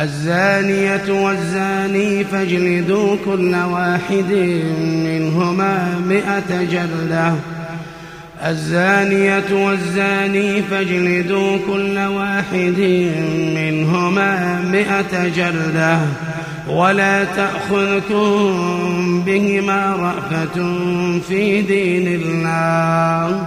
الزانية والزاني فاجلدوا كل واحد منهما مئة جلدة. الزانية والزاني فاجلدوا كل واحد منهما مئة جلدة. ولا تأخذكم بهما رأفة في دين الله.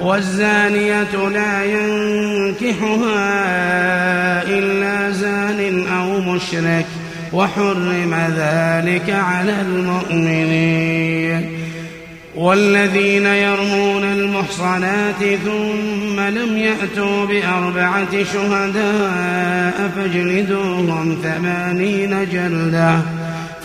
والزانية لا ينكحها إلا زان أو مشرك وحرم ذلك على المؤمنين. والذين يرمون المحصنات ثم لم يأتوا بأربعة شهداء فاجلدوهم ثمانين جلدة.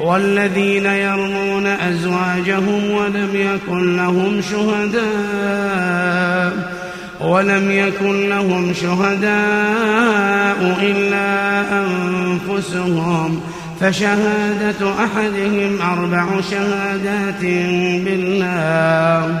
والذين يرمون أزواجهم ولم يكن لهم شهداء ولم يكن لهم شهداء إلا أنفسهم فشهادة أحدهم أربع شهادات بالله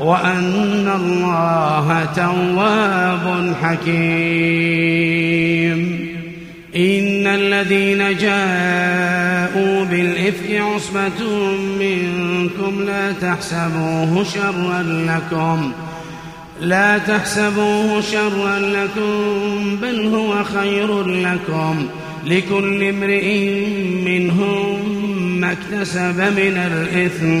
وأن الله تواب حكيم. إن الذين جاءوا بالإفك عصبة منكم لا تحسبوه شرا لكم. لا تحسبوه شرا لكم بل هو خير لكم. لكل امرئ منهم ما اكتسب من الإثم.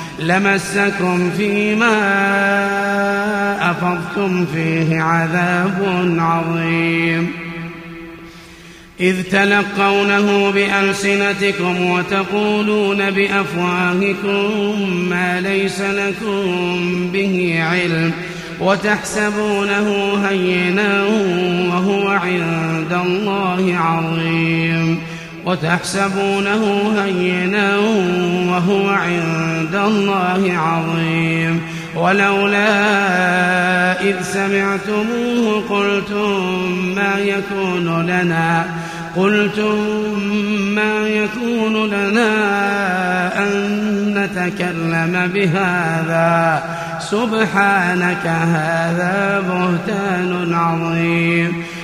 لمسكم فيما أفضتم فيه عذاب عظيم. إذ تلقونه بألسنتكم وتقولون بأفواهكم ما ليس لكم به علم وتحسبونه هينا وهو عند الله عظيم. وتحسبونه هينا وهو عند الله عظيم. ولولا إذ سمعتموه قلتم ما يكون لنا قلتم ما يكون لنا أن نتكلم بهذا. سبحانك هذا بهتان عظيم.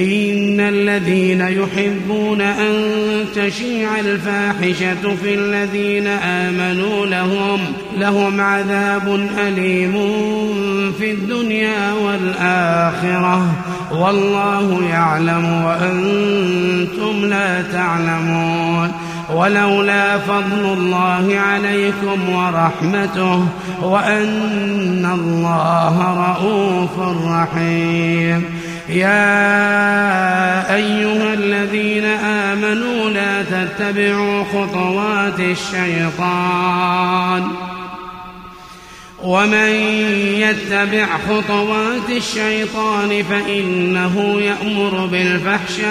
إن الذين يحبون أن تشيع الفاحشة في الذين آمنوا لهم لهم عذاب أليم في الدنيا والآخرة. والله يعلم وأنتم لا تعلمون. ولولا فضل الله عليكم ورحمته وأن الله رؤوف رحيم. يا أيها الذين آمنوا لا تتبعوا خطوات الشيطان ومن يتبع خطوات الشيطان فإنه يأمر بالفحشاء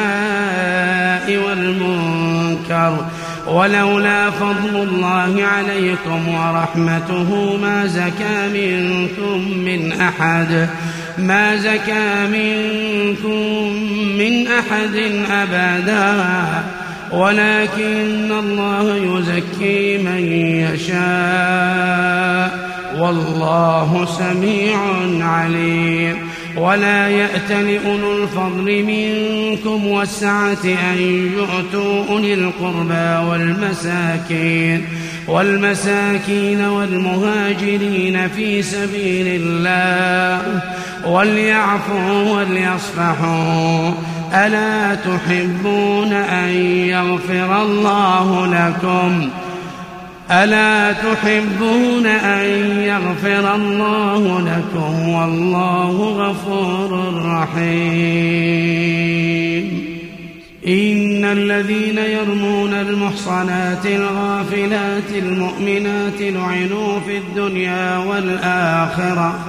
والمنكر ولولا فضل الله عليكم ورحمته ما زكى منكم من أحد ما زكى منكم من أحد أبدا ولكن الله يزكي من يشاء. والله سميع عليم. ولا يأت لأولو الفضل منكم والسعة أن يؤتوا أولي القربى والمساكين والمساكين والمهاجرين في سبيل الله. وليعفوا وليصفحوا. ألا تحبون أن يغفر الله لكم؟ ألا تحبون أن يغفر الله لكم؟ والله غفور رحيم. إن الذين يرمون المحصنات الغافلات المؤمنات لعنوا في الدنيا والآخرة.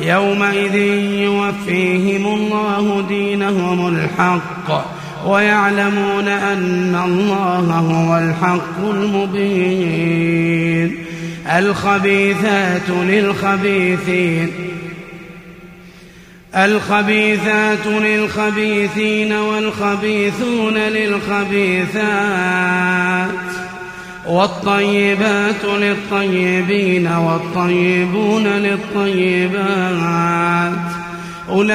يومئذ يوفيهم الله دينهم الحق ويعلمون أن الله هو الحق المبين. الخبيثات للخبيثين. الخبيثات للخبيثين والخبيثون للخبيثات. والطيبات للطيبين والطيبون للطيبات. أولئك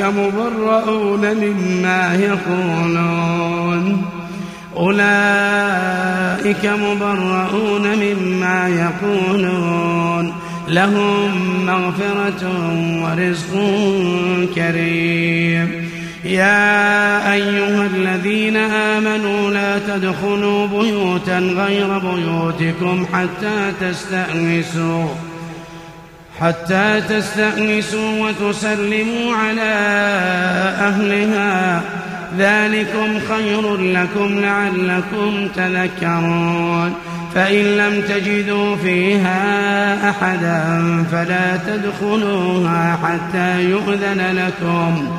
مبرؤون مما يقولون. أولئك مبرؤون مما يقولون. لهم مغفرة ورزق كريم. يا أيها الذين آمنوا لا تدخلوا بيوتا غير بيوتكم حتى تستأنسوا حتى تستأنسوا وتسلموا على أهلها. ذلكم خير لكم لعلكم تذكرون. فإن لم تجدوا فيها أحدا فلا تدخلوها حتى يؤذن لكم.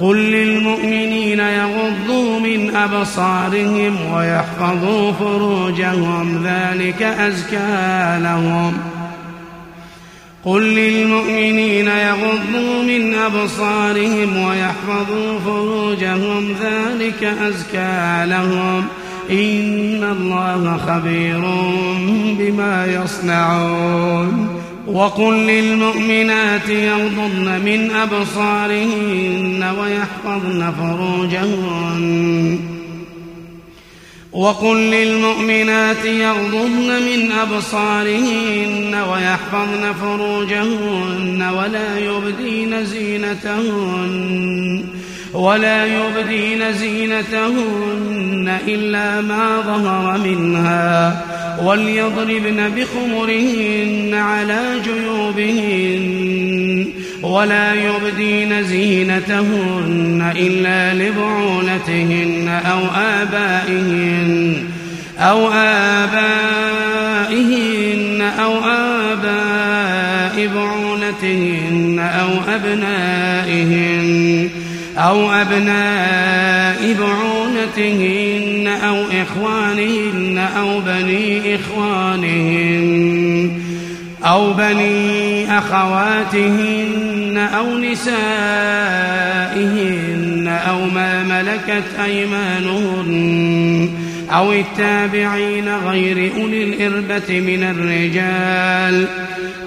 قل للمؤمنين يغضوا من أبصارهم ويحفظوا فروجهم ذلك أزكى لهم. قل للمؤمنين يغضوا من أبصارهم ويحفظوا فروجهم ذلك أزكى لهم. إن الله خبير بما يصنعون. وقل للمؤمنات يغضضن من أبصارهن ويحفظن فروجهن. وقل للمؤمنات يغضضن من أبصارهن ويحفظن فروجهن ولا يبدين زينتهن. ولا يبدين زينتهن إلا ما ظهر منها وليضربن بخمرهن على جيوبهن ولا يبدين زينتهن إلا لبعولتهن أو آبائهن أو آبائهن أو آباء بعولتهن أو أبنائهن أو أبناء بعولتهن أو إخوانهن أو بني إخوانهن أو بني أخواتهن أو نسائهن أو ما ملكت أيمانهن أو التابعين غير أولي الإربة من الرجال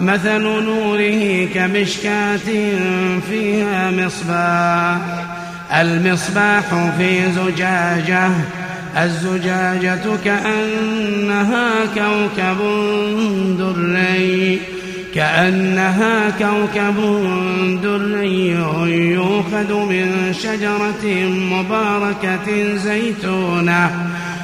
مثل نوره كمشكاة فيها مصباح. المصباح في زجاجة الزجاجة كأنها كوكب دري كأنها كوكب دري يوخذ من شجرة مباركة زيتونة.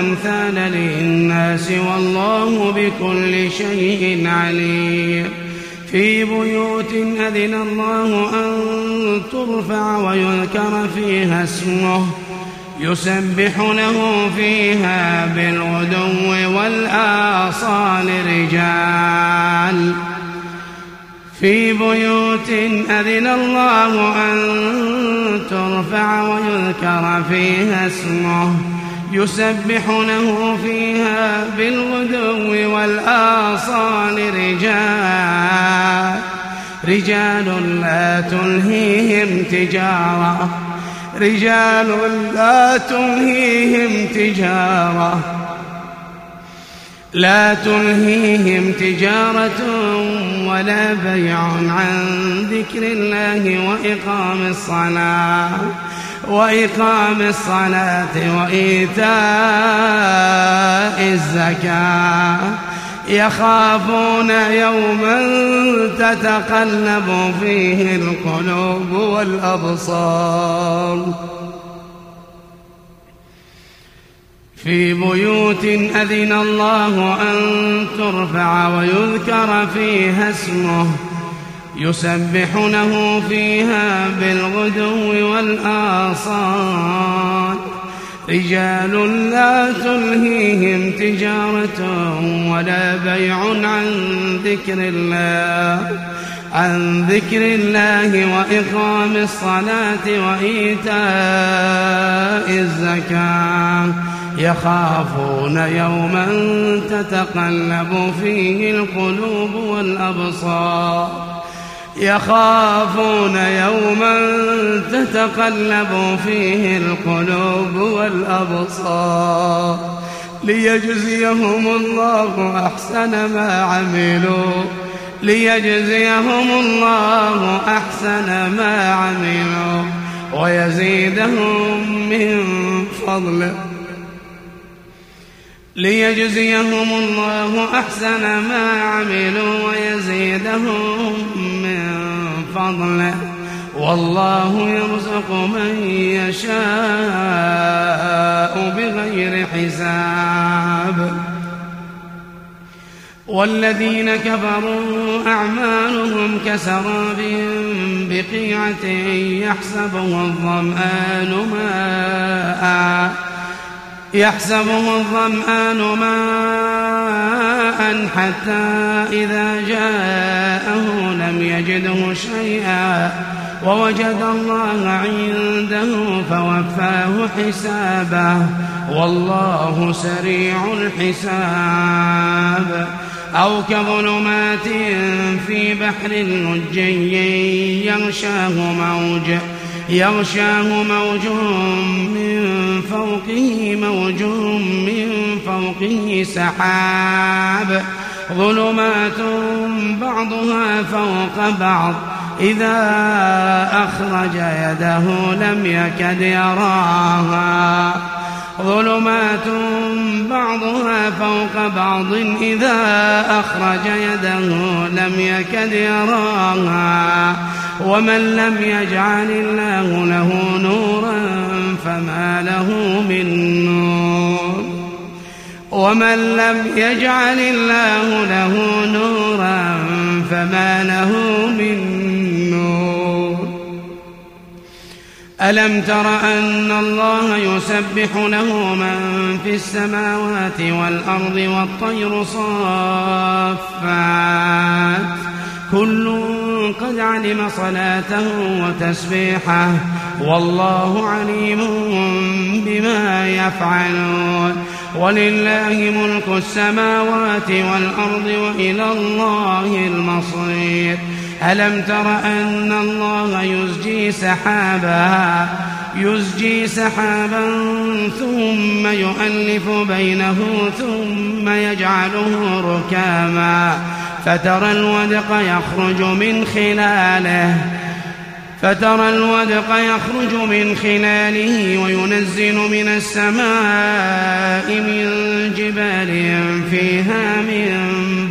الأمثال للناس والله بكل شيء عليم. في بيوت أذن الله أن ترفع ويذكر فيها اسمه. يسبح له فيها بالغدو والآصال رجال. في بيوت أذن الله أن ترفع ويذكر فيها اسمه. يسبح له فيها بالغدو والآصال رجال. رجال لا تلهيهم تجارة. رجال لا تلهيهم تجارة. لا تلهيهم تجارة ولا بيع عن ذكر الله وإقام الصلاة. وإقام الصلاة وإيتاء الزكاة. يخافون يوما تتقلب فيه القلوب والأبصار. في بيوت أذن الله أن ترفع ويذكر فيها اسمه. يسبح له فيها بالغدو والآصال. رجال لا تلهيهم تجارة ولا بيع عن ذكر الله. عن ذكر الله وإقام الصلاة وإيتاء الزكاة. يخافون يوما تتقلب فيه القلوب والأبصار. يخافون يوما تتقلب فيه القلوب والأبصار ليجزيهم الله أحسن ما عملوا ليجزيهم الله أحسن ما عملوا ويزيدهم من فضله ليجزيهم الله أحسن ما عملوا ويزيدهم فضله والله يرزق من يشاء بغير حساب. والذين كفروا أعمالهم كسراب بقيعة يحسبه الظمآن ماءً. يحسبه الظمآن ماء حتى إذا جاءه لم يجده شيئا. ووجد الله عنده فوفاه حسابه. والله سريع الحساب. أو كظلمات في بحر لجي يغشاه موج. يغشاه موج من فوقه موج من فوقه سحاب. ظلمات بعضها فوق بعض. إذا أخرج يده لم يكد يراها. ظلمات بعضها فوق بعض. إذا أخرج يده لم يكد يراها. ومن لم يجعل الله له نورا فما له من نور. ومن لم يجعل الله له نورا فما له من نور. ألم تر أن الله يسبح له من في السماوات والأرض والطير صافات؟ كل قد علم صلاته وتسبيحه والله عليم بما يفعلون ولله ملك السماوات والأرض وإلى الله المصير. ألم تر أن الله يزجي سحابا يزجي سحابا ثم يؤلف بينه ثم يجعله ركاما. فترى الودق يخرج من خلاله. فترى الودق يخرج من خلاله وينزل من السماء من جبال فيها من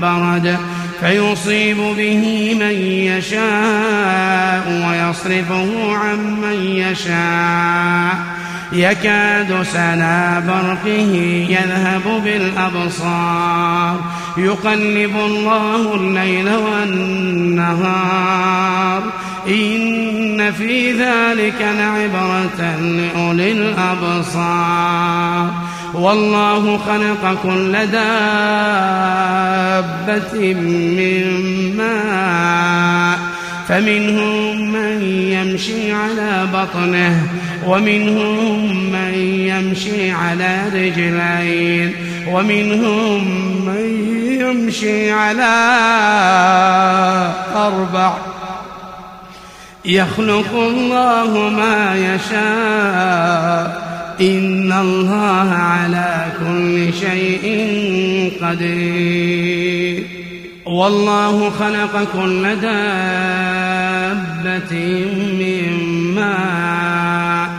برد فيصيب به من يشاء ويصرفه عن من يشاء. يكاد سنا برقه يذهب بالأبصار. يقلب الله الليل والنهار. إن في ذلك لعبرة لأولي الأبصار. والله خلق كل دابة من ماء. فمنهم من يمشي على بطنه ومنهم من يمشي على رجلين. ومنهم من يمشي على أربع. يخلق الله ما يشاء. إن الله على كل شيء قدير. والله خلق كل دابة من ماء.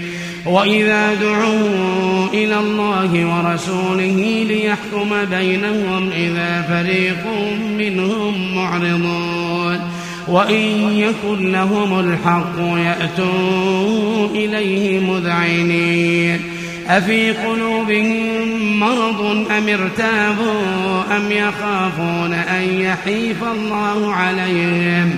وإذا دعوا إلى الله ورسوله ليحكم بينهم إذا فريق منهم معرضون وإن يكن لهم الحق يأتوا إليه مذعنين أفي قلوبهم مرض أم ارتابوا أم يخافون أن يحيف الله عليهم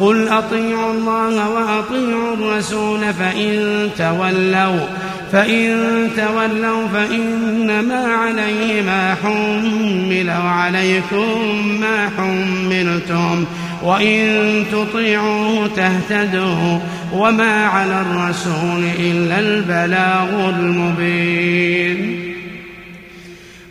قل أطيعوا الله وأطيعوا الرسول فإن تولوا فإن تولوا فإنما عليه ما حمل وعليكم ما حملتم وإن تطيعوه تهتدوا وما على الرسول إلا البلاغ المبين.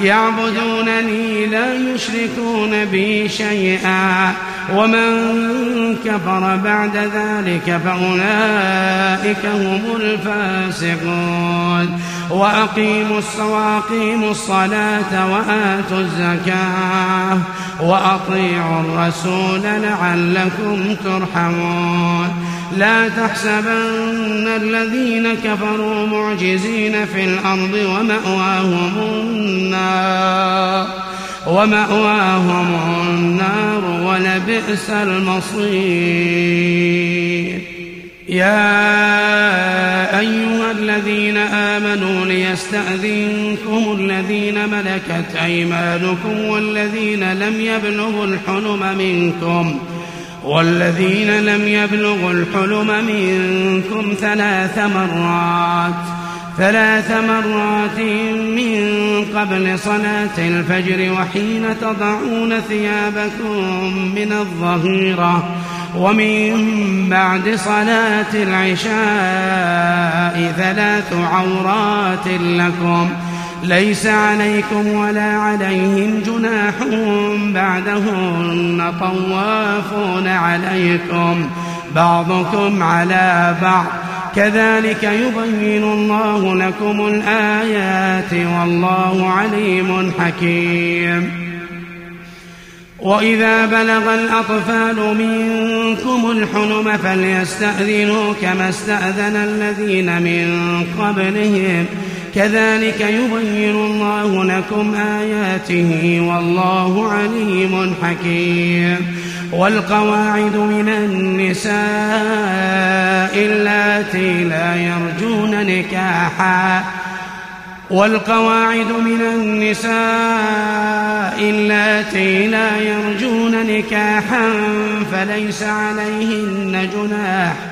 يعبدونني لا يشركون بي شيئا. ومن كفر بعد ذلك فأولئك هم الفاسقون. وأقيموا وأقيموا الصلاة وآتوا الزكاة. وأطيعوا الرسول لعلكم ترحمون. لا تحسبن الذين كفروا معجزين في الأرض ومأواهم النار ومأواهم النار ولبئس المصير. يا أيها الذين آمنوا ليستأذنكم الذين ملكت أيمانكم والذين لم يبلغوا الحلم منكم والذين لم يبلغوا الحلم منكم ثلاث مرات ثلاث مرات من قبل صلاة الفجر وحين تضعون ثيابكم من الظهيرة ومن بعد صلاة العشاء ثلاث عورات لكم. ليس عليكم ولا عليهم جناح بعدهن طوافون عليكم. بعضكم على بعض. كذلك يبين الله لكم الآيات والله عليم حكيم. وإذا بلغ الأطفال منكم الحلم فليستأذنوا كما استأذن الذين من قبلهم. كذلك يبين الله لكم آياته والله عليم حكيم. والقواعد من النساء اللاتي لا يرجون نكاحا. والقواعد من النساء اللاتي لا يرجون نكاحا فليس عليهن جناح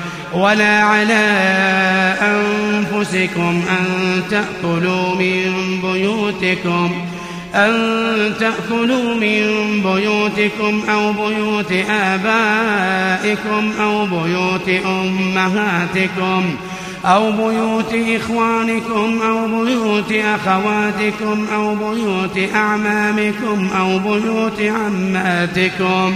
ولا على أنفسكم أن تأكلوا من بيوتكم أن تأكلوا من بيوتكم أو بيوت آبائكم أو بيوت أمهاتكم أو بيوت إخوانكم أو بيوت أخواتكم أو بيوت أعمامكم أو بيوت عماتكم.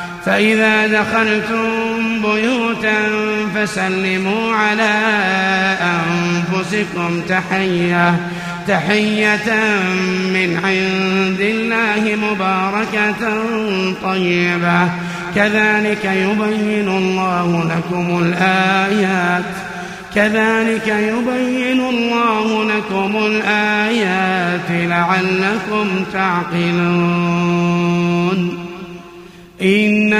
فإذا دخلتم بيوتا فسلموا على أنفسكم تحية تحية من عند الله مباركة طيبة. كذلك يبين الله لكم الآيات. كذلك يبين الله لكم الآيات لعلكم تعقلون.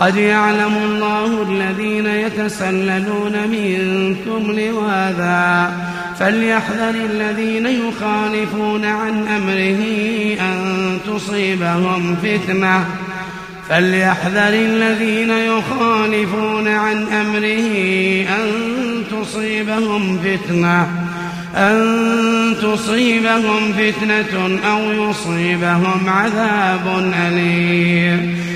قد يعلم الله الذين يتسللون منكم لواذا فليحذر الذين يخالفون عن أمره أن تصيبهم فتنة. فليحذر الذين يخالفون عن أمره أن تصيبهم فتنة أن تصيبهم فتنة أو يصيبهم عذاب أليم.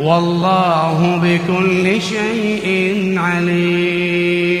والله بكل شيء عليم.